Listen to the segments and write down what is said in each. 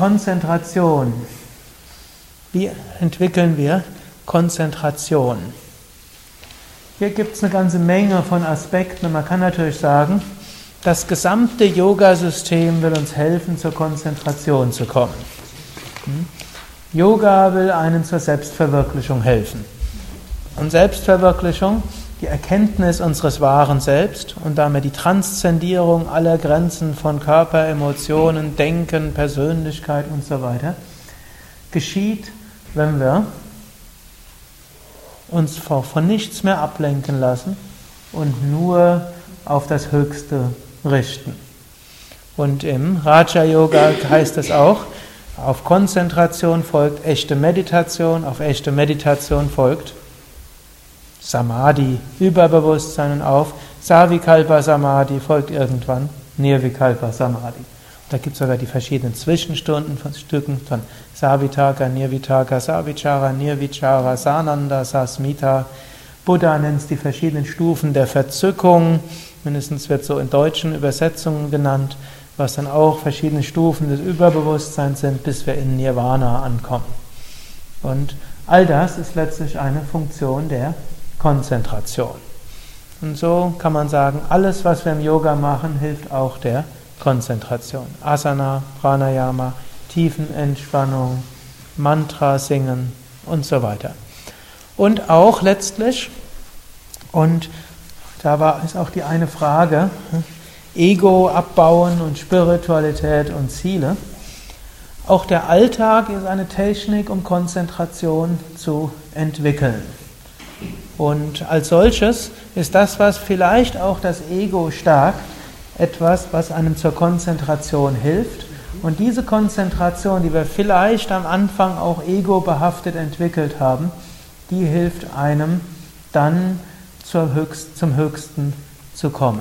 Konzentration. Wie entwickeln wir Konzentration? Hier gibt es eine ganze Menge von Aspekten und man kann natürlich sagen, das gesamte Yoga-System will uns helfen, zur Konzentration zu kommen. Hm? Yoga will einen zur Selbstverwirklichung helfen. Und Selbstverwirklichung, die Erkenntnis unseres wahren Selbst und damit die Transzendierung aller Grenzen von Körper, Emotionen, Denken, Persönlichkeit und so weiter, geschieht, wenn wir uns von nichts mehr ablenken lassen und nur auf das Höchste richten. Und im Raja Yoga heißt es auch, auf Konzentration folgt echte Meditation, auf echte Meditation folgt Samadhi, Überbewusstsein und auf Savikalpa Samadhi folgt irgendwann Nirvikalpa Samadhi. Da gibt es sogar die verschiedenen Zwischenstunden von Stücken von Savitaka, Nirvitaka, Savichara, Nirvichara, Sananda, Sasmita. Buddha nennt es die verschiedenen Stufen der Verzückung. Mindestens wird so in deutschen Übersetzungen genannt, was dann auch verschiedene Stufen des Überbewusstseins sind, bis wir in Nirvana ankommen. Und all das ist letztlich eine Funktion der Konzentration. Und so kann man sagen, alles, was wir im Yoga machen, hilft auch der Konzentration. Asana, Pranayama, Tiefenentspannung, Mantra singen und so weiter. Und auch letztlich, und da war, ist auch die eine Frage, Ego abbauen und Spiritualität und Ziele. Auch der Alltag ist eine Technik, um Konzentration zu entwickeln. Und als solches ist das, was vielleicht auch das Ego stärkt, etwas, was einem zur Konzentration hilft. Und diese Konzentration, die wir vielleicht am Anfang auch ego-behaftet entwickelt haben, die hilft einem dann Höchst, zum Höchsten zu kommen.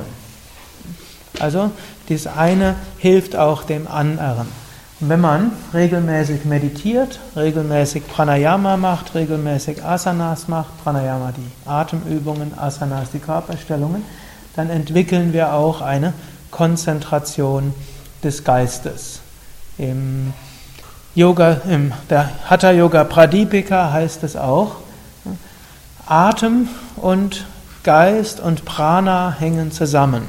Also, das eine hilft auch dem anderen. Wenn man regelmäßig meditiert, regelmäßig Pranayama macht, regelmäßig Asanas macht, Pranayama die Atemübungen, Asanas die Körperstellungen, dann entwickeln wir auch eine Konzentration des Geistes. Im Yoga, im der Hatha Yoga Pradipika heißt es auch, Atem und Geist und Prana hängen zusammen.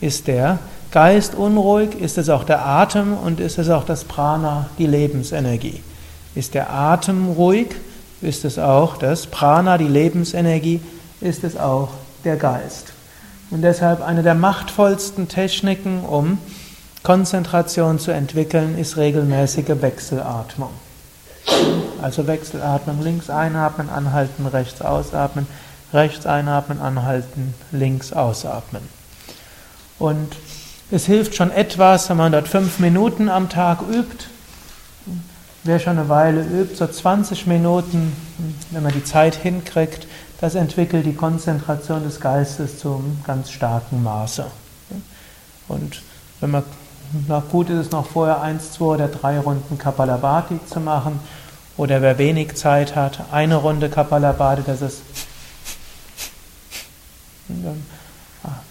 Ist der Geist unruhig, ist es auch der Atem und ist es auch das Prana, die Lebensenergie. Ist der Atem ruhig, ist es auch das Prana, die Lebensenergie, ist es auch der Geist. Und deshalb eine der machtvollsten Techniken, um Konzentration zu entwickeln, ist regelmäßige Wechselatmung. Also Wechselatmung, links einatmen, anhalten, rechts ausatmen, rechts einatmen, anhalten, links ausatmen. Und es hilft schon etwas, wenn man dort fünf Minuten am Tag übt. Wer schon eine Weile übt, so 20 Minuten, wenn man die Zeit hinkriegt, das entwickelt die Konzentration des Geistes zum ganz starken Maße. Und wenn man noch gut ist, es noch vorher eins, zwei oder drei Runden Kapalabhati zu machen. Oder wer wenig Zeit hat, eine Runde Kapalabhati, das ist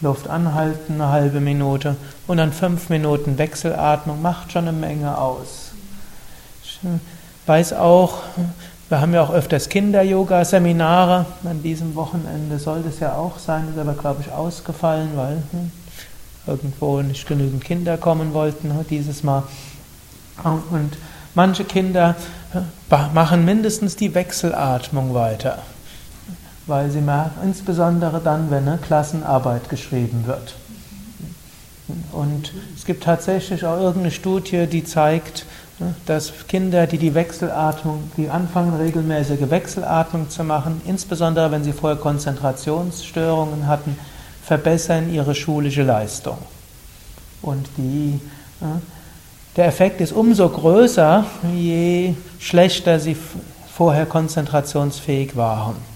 Luft anhalten, eine halbe Minute und dann fünf Minuten Wechselatmung macht schon eine Menge aus. Ich weiß auch, wir haben ja auch öfters Kinder-Yoga-Seminare. An diesem Wochenende soll das ja auch sein, ist aber, glaube ich, ausgefallen, weil hm, irgendwo nicht genügend Kinder kommen wollten ne, dieses Mal. Und manche Kinder machen mindestens die Wechselatmung weiter weil sie merken, insbesondere dann, wenn eine Klassenarbeit geschrieben wird. Und es gibt tatsächlich auch irgendeine Studie, die zeigt, ne, dass Kinder, die die Wechselatmung, die anfangen regelmäßige Wechselatmung zu machen, insbesondere wenn sie vorher Konzentrationsstörungen hatten, verbessern ihre schulische Leistung. Und die, ne, der Effekt ist umso größer, je schlechter sie vorher konzentrationsfähig waren.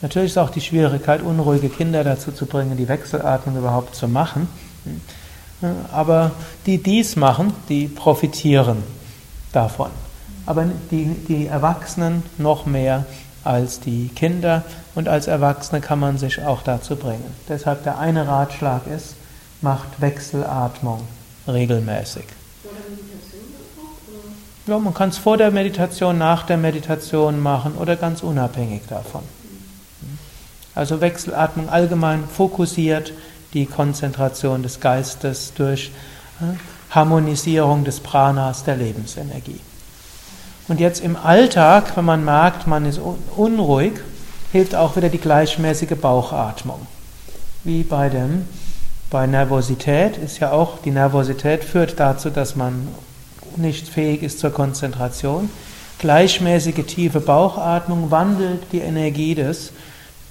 Natürlich ist auch die Schwierigkeit, unruhige Kinder dazu zu bringen, die Wechselatmung überhaupt zu machen. Aber die dies machen, die profitieren davon. Aber die, die Erwachsenen noch mehr als die Kinder und als Erwachsene kann man sich auch dazu bringen. Deshalb der eine Ratschlag ist, macht Wechselatmung regelmäßig. Ja, man kann es vor der Meditation, nach der Meditation machen oder ganz unabhängig davon. Also Wechselatmung allgemein fokussiert die Konzentration des Geistes durch Harmonisierung des Pranas, der Lebensenergie. Und jetzt im Alltag, wenn man merkt, man ist unruhig, hilft auch wieder die gleichmäßige Bauchatmung. Wie bei dem bei Nervosität ist ja auch, die Nervosität führt dazu, dass man nicht fähig ist zur Konzentration. Gleichmäßige tiefe Bauchatmung wandelt die Energie des,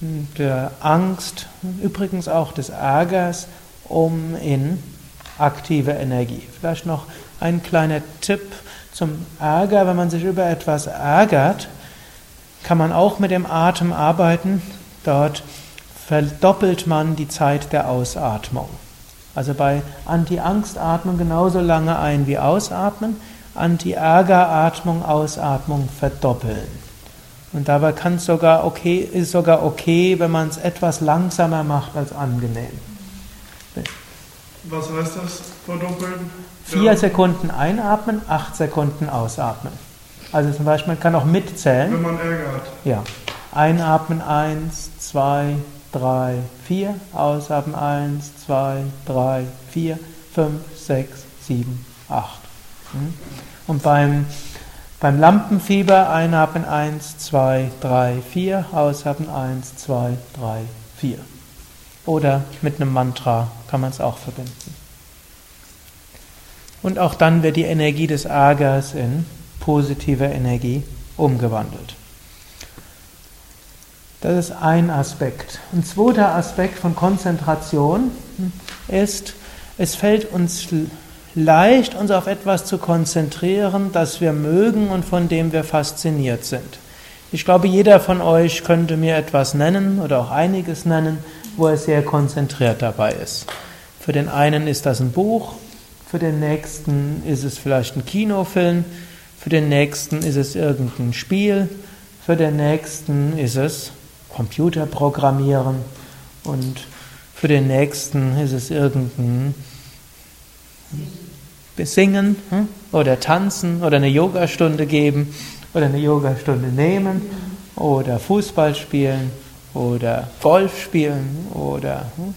der Angst, übrigens auch des Ärgers, um in aktive Energie. Vielleicht noch ein kleiner Tipp zum Ärger. Wenn man sich über etwas ärgert, kann man auch mit dem Atem arbeiten. Dort verdoppelt man die Zeit der Ausatmung. Also bei Anti-Angst-Atmung genauso lange ein- wie ausatmen, Anti-Ärger-Atmung, Ausatmung verdoppeln. Und dabei kann es sogar okay, ist sogar okay, wenn man es etwas langsamer macht als angenehm. Was heißt das, verdoppeln? Vier ja. Sekunden einatmen, acht Sekunden ausatmen. Also zum Beispiel, man kann auch mitzählen. Wenn man Ärger hat. Ja. Einatmen, eins, zwei, 3, 4, ausatmen 1, 2, 3, 4, 5, 6, 7, 8. Und beim, beim Lampenfieber einatmen 1, 2, 3, 4, ausatmen 1, 2, 3, 4. Oder mit einem Mantra kann man es auch verbinden. Und auch dann wird die Energie des Ärgers in positive Energie umgewandelt. Das ist ein Aspekt. Ein zweiter Aspekt von Konzentration ist, es fällt uns leicht, uns auf etwas zu konzentrieren, das wir mögen und von dem wir fasziniert sind. Ich glaube, jeder von euch könnte mir etwas nennen oder auch einiges nennen, wo er sehr konzentriert dabei ist. Für den einen ist das ein Buch, für den nächsten ist es vielleicht ein Kinofilm, für den nächsten ist es irgendein Spiel, für den nächsten ist es Computer programmieren und für den nächsten ist es irgendein Singen hm? oder Tanzen oder eine Yogastunde geben oder eine Yogastunde nehmen oder Fußball spielen oder Golf spielen oder hm?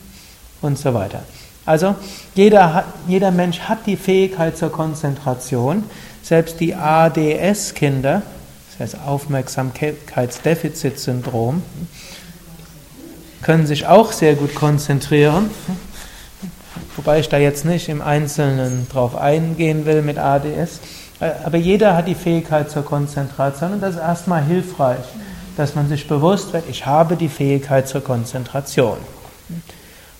und so weiter. Also jeder, jeder Mensch hat die Fähigkeit zur Konzentration. Selbst die ADS-Kinder, das Aufmerksamkeitsdefizitsyndrom, können sich auch sehr gut konzentrieren. Wobei ich da jetzt nicht im Einzelnen drauf eingehen will mit ADS. Aber jeder hat die Fähigkeit zur Konzentration und das ist erstmal hilfreich, dass man sich bewusst wird, ich habe die Fähigkeit zur Konzentration.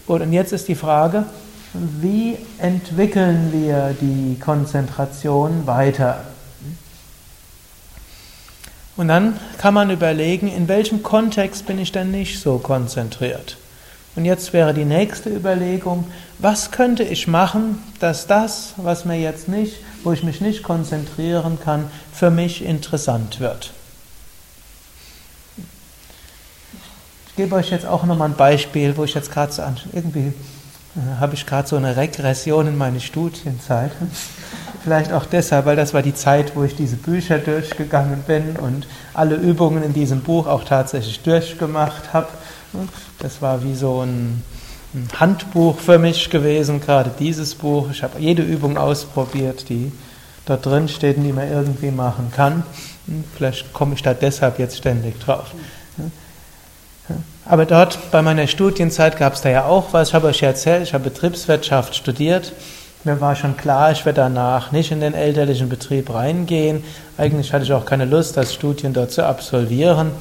Gut, und jetzt ist die Frage, wie entwickeln wir die Konzentration weiter? Und dann kann man überlegen, in welchem Kontext bin ich denn nicht so konzentriert. Und jetzt wäre die nächste Überlegung, was könnte ich machen, dass das, was mir jetzt nicht, wo ich mich nicht konzentrieren kann, für mich interessant wird. Ich gebe euch jetzt auch nochmal ein Beispiel, wo ich jetzt gerade so irgendwie äh, habe ich gerade so eine Regression in meine Studienzeit. Vielleicht auch deshalb, weil das war die Zeit, wo ich diese Bücher durchgegangen bin und alle Übungen in diesem Buch auch tatsächlich durchgemacht habe. Das war wie so ein, Handbuch für mich gewesen, gerade dieses Buch. Ich habe jede Übung ausprobiert, die dort drin steht und die man irgendwie machen kann. Vielleicht komme ich da deshalb jetzt ständig drauf. Aber dort bei meiner Studienzeit gab es da ja auch was. Ich habe euch erzählt, ich habe Betriebswirtschaft studiert. Mir war schon klar, ich werde danach nicht in den elterlichen Betrieb reingehen. Eigentlich hatte ich auch keine Lust, das Studien dort zu absolvieren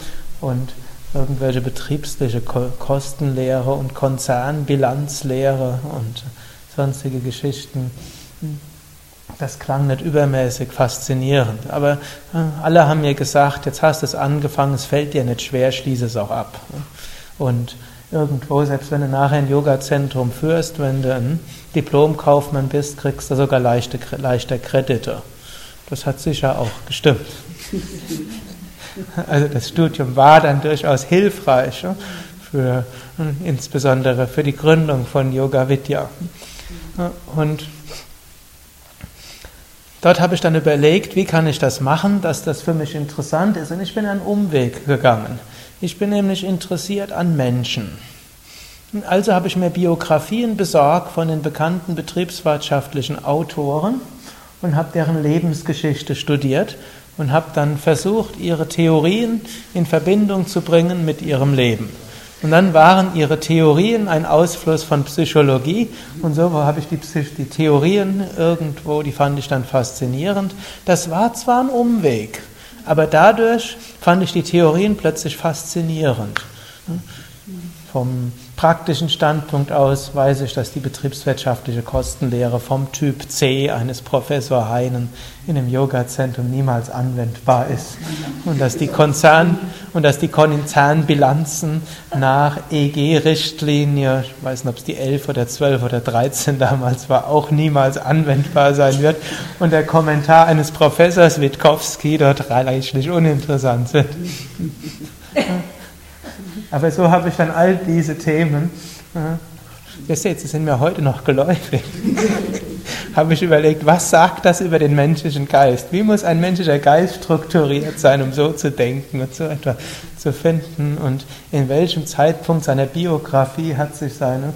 und irgendwelche betriebsliche Kostenlehre und Konzernbilanzlehre und sonstige Geschichten. Das klang nicht übermäßig faszinierend. Aber äh, alle haben mir gesagt, jetzt hast du es angefangen, es fällt dir nicht schwer, schließe es auch ab. Und irgendwo, selbst wenn du nachher ein Yoga-Zentrum führst, wenn du ein Diplomkaufmann bist, kriegst du sogar leichte, leichter Kredite. Das hat sicher auch gestimmt. Also das Studium war dann durchaus hilfreich für, insbesondere für die Gründung von Yoga Vidya. Und Dort habe ich dann überlegt, wie kann ich das machen, dass das für mich interessant ist. Und ich bin einen Umweg gegangen. Ich bin nämlich interessiert an Menschen. Also habe ich mir Biografien besorgt von den bekannten betriebswirtschaftlichen Autoren und habe deren Lebensgeschichte studiert und habe dann versucht, ihre Theorien in Verbindung zu bringen mit ihrem Leben. Und dann waren ihre Theorien ein Ausfluss von Psychologie und so habe ich die, die, Theorien irgendwo, die fand ich dann faszinierend. Das war zwar ein Umweg, aber dadurch fand ich die Theorien plötzlich faszinierend. Vom praktischen Standpunkt aus weiß ich, dass die betriebswirtschaftliche Kostenlehre vom Typ C eines Professor Heinen in einem Yoga-Zentrum niemals anwendbar ist und dass die Konzern und dass die Konzernbilanzen nach EG-Richtlinie, ich weiß nicht, ob es die 11 oder 12 oder 13 damals war, auch niemals anwendbar sein wird und der Kommentar eines Professors Witkowski dort reichlich uninteressant wird. Aber so habe ich dann all diese Themen, ihr seht, sie sind mir heute noch geläufig, habe ich überlegt, was sagt das über den menschlichen Geist? Wie muss ein menschlicher Geist strukturiert sein, um so zu denken und so etwas zu finden? Und in welchem Zeitpunkt seiner Biografie hat sich seine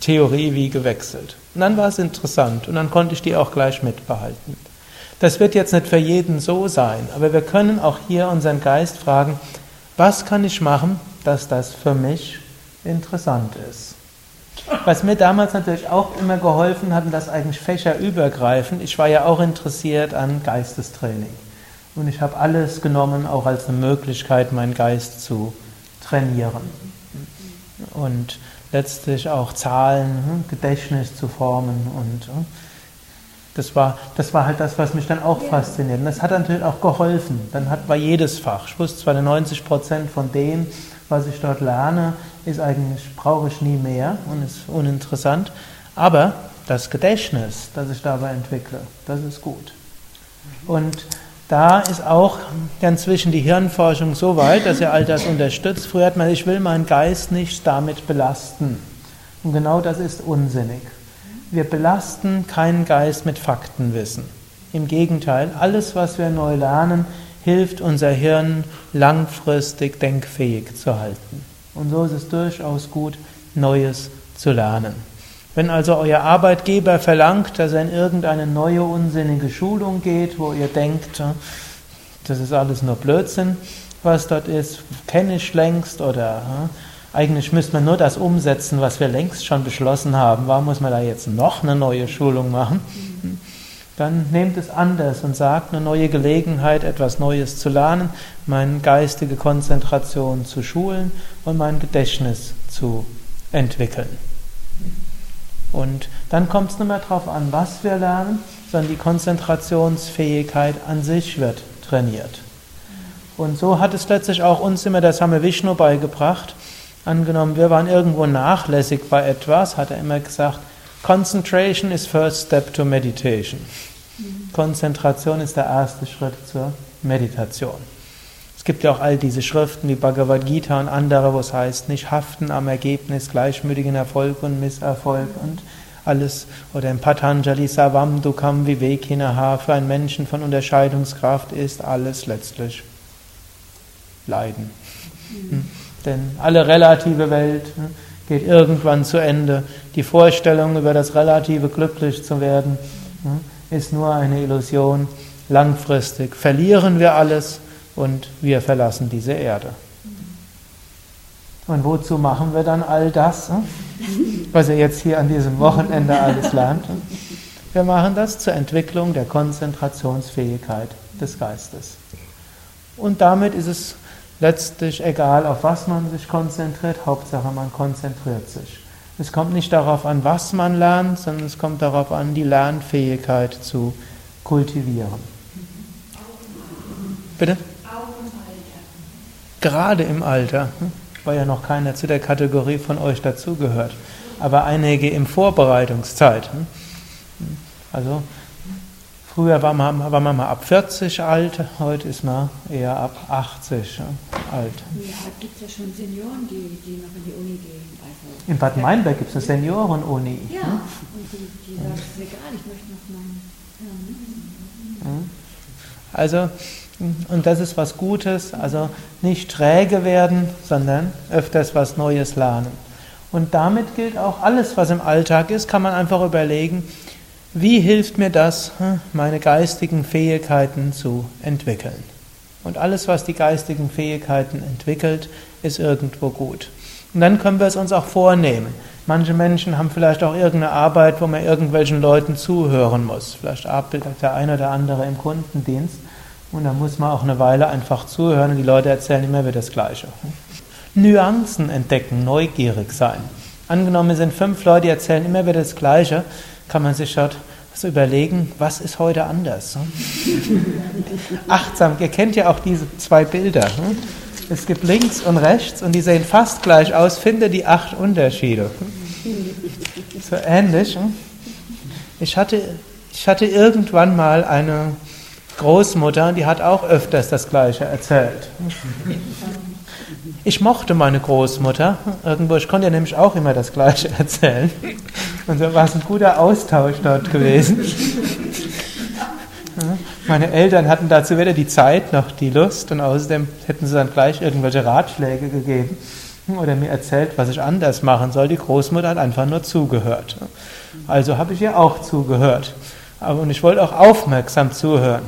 Theorie wie gewechselt? Und dann war es interessant und dann konnte ich die auch gleich mitbehalten. Das wird jetzt nicht für jeden so sein, aber wir können auch hier unseren Geist fragen, was kann ich machen, dass das für mich interessant ist. Was mir damals natürlich auch immer geholfen hat, und das eigentlich fächerübergreifend, ich war ja auch interessiert an Geistestraining. Und ich habe alles genommen, auch als eine Möglichkeit, meinen Geist zu trainieren. Und letztlich auch Zahlen, hm, Gedächtnis zu formen. Und hm, das war, das war halt das, was mich dann auch fasziniert. Und das hat natürlich auch geholfen. Dann hat, war jedes Fach. Ich wusste zwar 90 Prozent von dem, was ich dort lerne, ist eigentlich, brauche ich nie mehr und ist uninteressant. Aber das Gedächtnis, das ich dabei entwickle, das ist gut. Und da ist auch inzwischen die Hirnforschung so weit, dass er all das unterstützt. Früher hat man, ich will meinen Geist nicht damit belasten. Und genau das ist unsinnig. Wir belasten keinen Geist mit Faktenwissen. Im Gegenteil, alles, was wir neu lernen, hilft unser Hirn langfristig denkfähig zu halten. Und so ist es durchaus gut, Neues zu lernen. Wenn also euer Arbeitgeber verlangt, dass er in irgendeine neue unsinnige Schulung geht, wo ihr denkt, das ist alles nur Blödsinn, was dort ist, kenne ich längst oder eigentlich müsste man nur das umsetzen, was wir längst schon beschlossen haben. Warum muss man da jetzt noch eine neue Schulung machen? Dann nehmt es anders und sagt eine neue Gelegenheit, etwas Neues zu lernen, meine geistige Konzentration zu schulen und mein Gedächtnis zu entwickeln. Und dann kommt es nicht mehr darauf an, was wir lernen, sondern die Konzentrationsfähigkeit an sich wird trainiert. Und so hat es letztlich auch uns immer der Same Vishnu beigebracht. Angenommen, wir waren irgendwo nachlässig bei etwas, hat er immer gesagt, Concentration is first step to meditation. Konzentration ist der erste Schritt zur Meditation. Es gibt ja auch all diese Schriften wie Bhagavad Gita und andere, wo es heißt, nicht haften am Ergebnis, gleichmütigen Erfolg und Misserfolg und alles. Oder im Patanjali Savam Dukam Vivekinaha, für einen Menschen von Unterscheidungskraft ist alles letztlich Leiden. Mhm. Denn alle relative Welt hm, geht irgendwann zu Ende. Die Vorstellung, über das Relative glücklich zu werden, ist nur eine Illusion. Langfristig verlieren wir alles und wir verlassen diese Erde. Und wozu machen wir dann all das, was ihr jetzt hier an diesem Wochenende alles lernt? Wir machen das zur Entwicklung der Konzentrationsfähigkeit des Geistes. Und damit ist es letztlich egal, auf was man sich konzentriert, Hauptsache man konzentriert sich. Es kommt nicht darauf an, was man lernt, sondern es kommt darauf an, die Lernfähigkeit zu kultivieren. Bitte? Gerade im Alter, hm? weil ja noch keiner zu der Kategorie von euch dazugehört, aber einige im Vorbereitungszeit. Hm? Also Früher war man, war man mal ab 40 alt, heute ist man eher ab 80 ja, alt. Ja, gibt ja schon Senioren, die, die noch in die Uni gehen. Also in Bad Meinberg gibt es eine Senioren-Uni. Ja, hm? und die, die sagen, es ist egal, ich möchte noch meinen. Also, und das ist was Gutes, also nicht träge werden, sondern öfters was Neues lernen. Und damit gilt auch alles, was im Alltag ist, kann man einfach überlegen, wie hilft mir das, hm, meine geistigen Fähigkeiten zu entwickeln. Und alles, was die geistigen Fähigkeiten entwickelt, ist irgendwo gut. Und dann können wir es uns auch vornehmen. Manche Menschen haben vielleicht auch irgendeine Arbeit, wo man irgendwelchen Leuten zuhören muss. Vielleicht arbeitet der eine oder andere im Kundendienst. Und da muss man auch eine Weile einfach zuhören und die Leute erzählen immer wieder das Gleiche. Nuancen entdecken, neugierig sein. Angenommen, es sind fünf Leute, die erzählen immer wieder das Gleiche, kann man sich dort so überlegen, was ist heute anders? Achtsam, ihr kennt ja auch diese zwei Bilder. Hm? Es gibt links und rechts und die sehen fast gleich aus. Finde die acht Unterschiede. So ähnlich. Hm? Ich hatte, ich hatte irgendwann mal eine Großmutter, die hat auch öfters das Gleiche erzählt. Ich mochte meine Großmutter irgendwo, ich konnte ja nämlich auch immer das Gleiche erzählen. Und so war es ein guter Austausch dort gewesen. Meine Eltern hatten dazu weder die Zeit noch die Lust und außerdem hätten sie dann gleich irgendwelche Ratschläge gegeben oder mir erzählt, was ich anders machen soll. Die Großmutter hat einfach nur zugehört. Also habe ich ihr auch zugehört. Und ich wollte auch aufmerksam zuhören.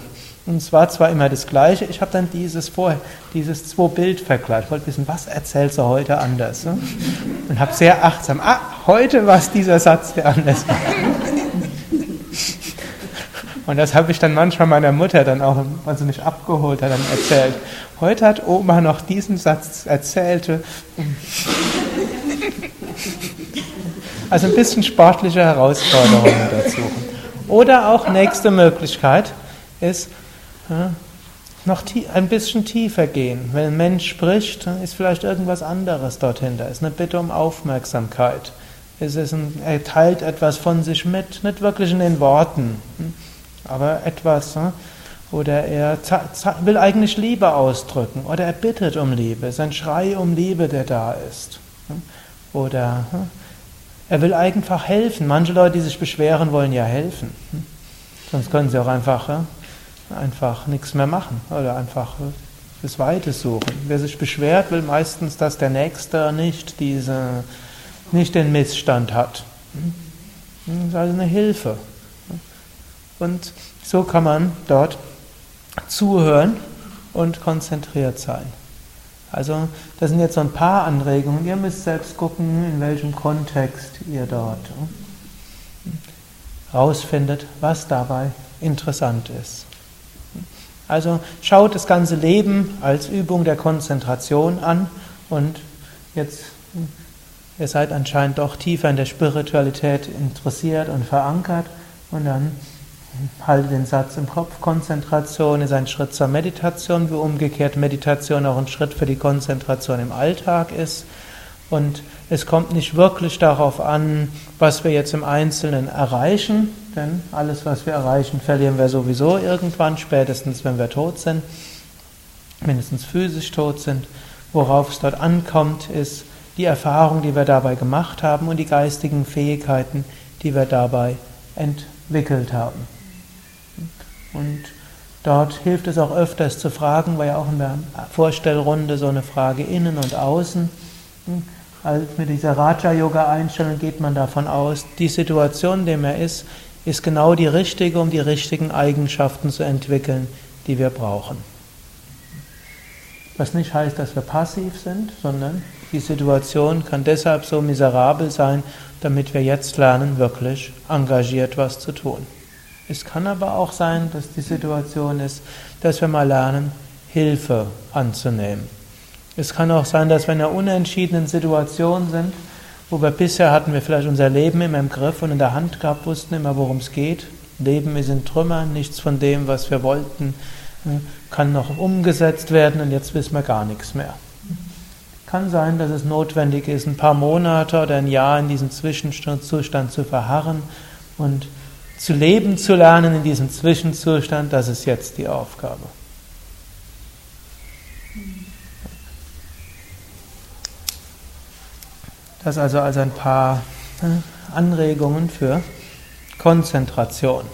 Und es war zwar immer das Gleiche, ich habe dann dieses vorher, dieses zwei Bild vergleicht. Ich wollte wissen, was erzählst du heute anders? Ne? Und habe sehr achtsam, ah, heute war es dieser Satz, der anders war. Und das habe ich dann manchmal meiner Mutter dann auch, als sie mich abgeholt hat, dann erzählt. Heute hat Oma noch diesen Satz erzählt. Also ein bisschen sportliche Herausforderungen dazu. Oder auch nächste Möglichkeit ist, ja, noch ein bisschen tiefer gehen. Wenn ein Mensch spricht, ist vielleicht irgendwas anderes dorthin. Da ist eine Bitte um Aufmerksamkeit. Es ist ein, er teilt etwas von sich mit, nicht wirklich in den Worten, hm, aber etwas. Oder er will eigentlich Liebe ausdrücken oder er bittet um Liebe. Es ist ein Schrei um Liebe, der da ist. Hm. Oder hm, er will einfach helfen. Manche Leute, die sich beschweren, wollen ja helfen. Sonst können sie auch einfach einfach nichts mehr machen oder einfach das Weite suchen. Wer sich beschwert, will meistens, dass der Nächste nicht, diese, nicht den Missstand hat. Das ist also eine Hilfe. Und so kann man dort zuhören und konzentriert sein. Also, das sind jetzt so ein paar Anregungen. Ihr müsst selbst gucken, in welchem Kontext ihr dort rausfindet, was dabei interessant ist. Also schaut das ganze Leben als Übung der Konzentration an und jetzt, ihr seid anscheinend doch tiefer in der Spiritualität interessiert und verankert und dann halte den Satz im Kopf. Konzentration ist ein Schritt zur Meditation, wie umgekehrt Meditation auch ein Schritt für die Konzentration im Alltag ist. Und es kommt nicht wirklich darauf an, was wir jetzt im Einzelnen erreichen, denn alles, was wir erreichen, verlieren wir sowieso irgendwann, spätestens wenn wir tot sind, mindestens physisch tot sind. Worauf es dort ankommt, ist die Erfahrung, die wir dabei gemacht haben und die geistigen Fähigkeiten, die wir dabei entwickelt haben. Und dort hilft es auch öfters zu fragen, war ja auch in der Vorstellrunde so eine Frage innen und außen. Also mit dieser Raja-Yoga-Einstellung geht man davon aus, die Situation, in der man ist, ist genau die richtige, um die richtigen Eigenschaften zu entwickeln, die wir brauchen. Was nicht heißt, dass wir passiv sind, sondern die Situation kann deshalb so miserabel sein, damit wir jetzt lernen, wirklich engagiert was zu tun. Es kann aber auch sein, dass die Situation ist, dass wir mal lernen, Hilfe anzunehmen. Es kann auch sein, dass wir in einer unentschiedenen Situation sind, wo wir bisher hatten wir vielleicht unser Leben immer im Griff und in der Hand gehabt, wussten immer, worum es geht. Leben ist in Trümmern, nichts von dem, was wir wollten, äh, kann noch umgesetzt werden und jetzt wissen wir gar nichts mehr. Kann sein, dass es notwendig ist, ein paar Monate oder ein Jahr in diesem Zwischenzustand zu verharren und zu leben zu lernen in diesem Zwischenzustand, das ist jetzt die Aufgabe. Das also als ein paar ne, Anregungen für Konzentration.